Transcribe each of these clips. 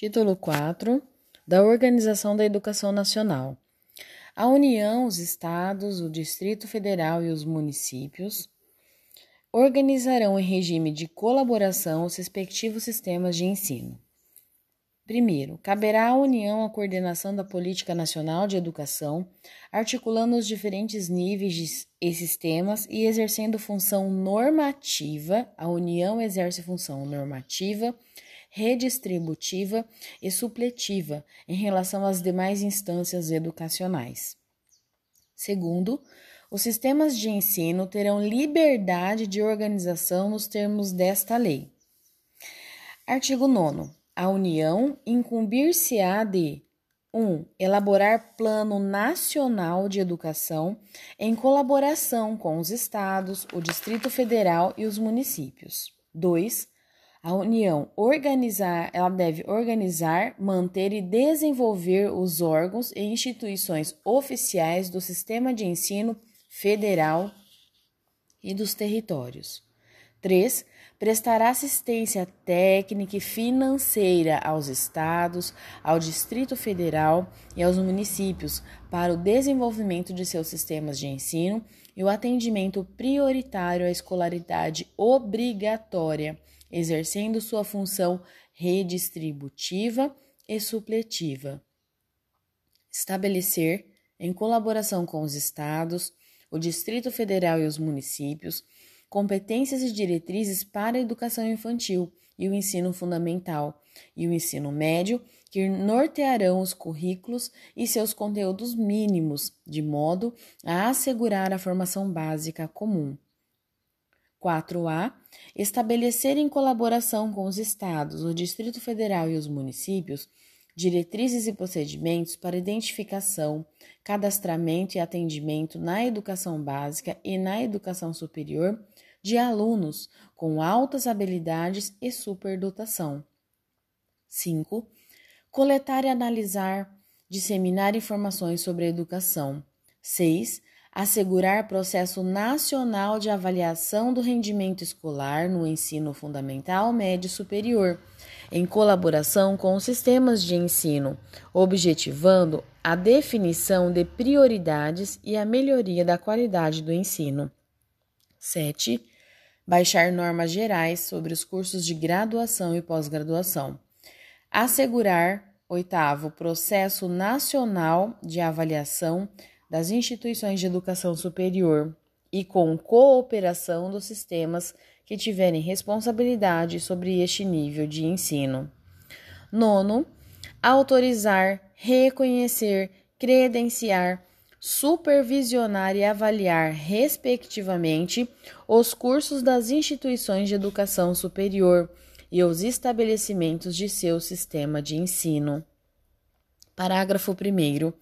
Título 4 da Organização da Educação Nacional. A União, os Estados, o Distrito Federal e os municípios organizarão em regime de colaboração os respectivos sistemas de ensino. Primeiro, caberá à União a coordenação da política nacional de educação, articulando os diferentes níveis e sistemas e exercendo função normativa. A União exerce função normativa, redistributiva e supletiva em relação às demais instâncias educacionais. Segundo, os sistemas de ensino terão liberdade de organização nos termos desta lei. Artigo 9 a União incumbir-se-á de 1. Um, elaborar Plano Nacional de Educação em colaboração com os estados, o Distrito Federal e os municípios. 2. A União organizar, ela deve organizar, manter e desenvolver os órgãos e instituições oficiais do sistema de ensino federal e dos territórios. 3. Prestará assistência técnica e financeira aos estados, ao Distrito Federal e aos municípios para o desenvolvimento de seus sistemas de ensino e o atendimento prioritário à escolaridade obrigatória, exercendo sua função redistributiva e supletiva. Estabelecer, em colaboração com os estados, o Distrito Federal e os municípios, competências e diretrizes para a educação infantil e o ensino fundamental e o ensino médio, que nortearão os currículos e seus conteúdos mínimos, de modo a assegurar a formação básica comum. 4A. Estabelecer em colaboração com os estados, o Distrito Federal e os municípios diretrizes e procedimentos para identificação, cadastramento e atendimento na educação básica e na educação superior de alunos com altas habilidades e superdotação. 5. Coletar e analisar, disseminar informações sobre a educação. 6. Assegurar processo nacional de avaliação do rendimento escolar no ensino fundamental, médio e superior em colaboração com os sistemas de ensino, objetivando a definição de prioridades e a melhoria da qualidade do ensino. 7. Baixar normas gerais sobre os cursos de graduação e pós-graduação. Assegurar, oitavo, processo nacional de avaliação das instituições de educação superior e com cooperação dos sistemas que tiverem responsabilidade sobre este nível de ensino. Nono, autorizar, reconhecer, credenciar, supervisionar e avaliar, respectivamente, os cursos das instituições de educação superior e os estabelecimentos de seu sistema de ensino. Parágrafo 1.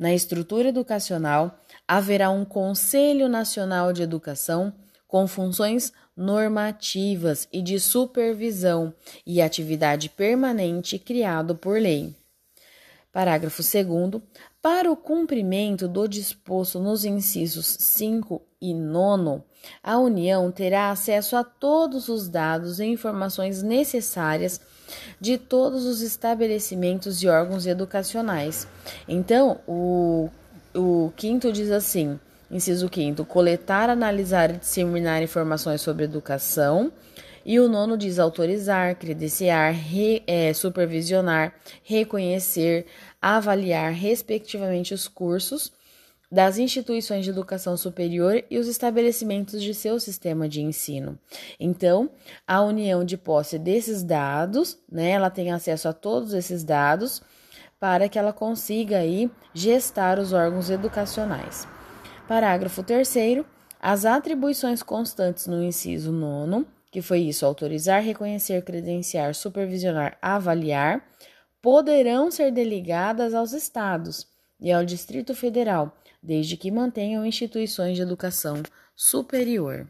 Na estrutura educacional, haverá um Conselho Nacional de Educação com funções normativas e de supervisão e atividade permanente criado por lei. Parágrafo 2. Para o cumprimento do disposto nos incisos 5 e 9, a União terá acesso a todos os dados e informações necessárias de todos os estabelecimentos e órgãos educacionais. Então, o, o quinto diz assim: Inciso 5 coletar, analisar e disseminar informações sobre educação. E o nono diz autorizar, credenciar, re, é, supervisionar, reconhecer, avaliar, respectivamente, os cursos das instituições de educação superior e os estabelecimentos de seu sistema de ensino. Então, a união de posse desses dados, né, ela tem acesso a todos esses dados para que ela consiga aí gestar os órgãos educacionais. Parágrafo 3 as atribuições constantes no inciso 9, que foi isso, autorizar, reconhecer, credenciar, supervisionar, avaliar, poderão ser delegadas aos estados e ao Distrito Federal, desde que mantenham instituições de educação superior.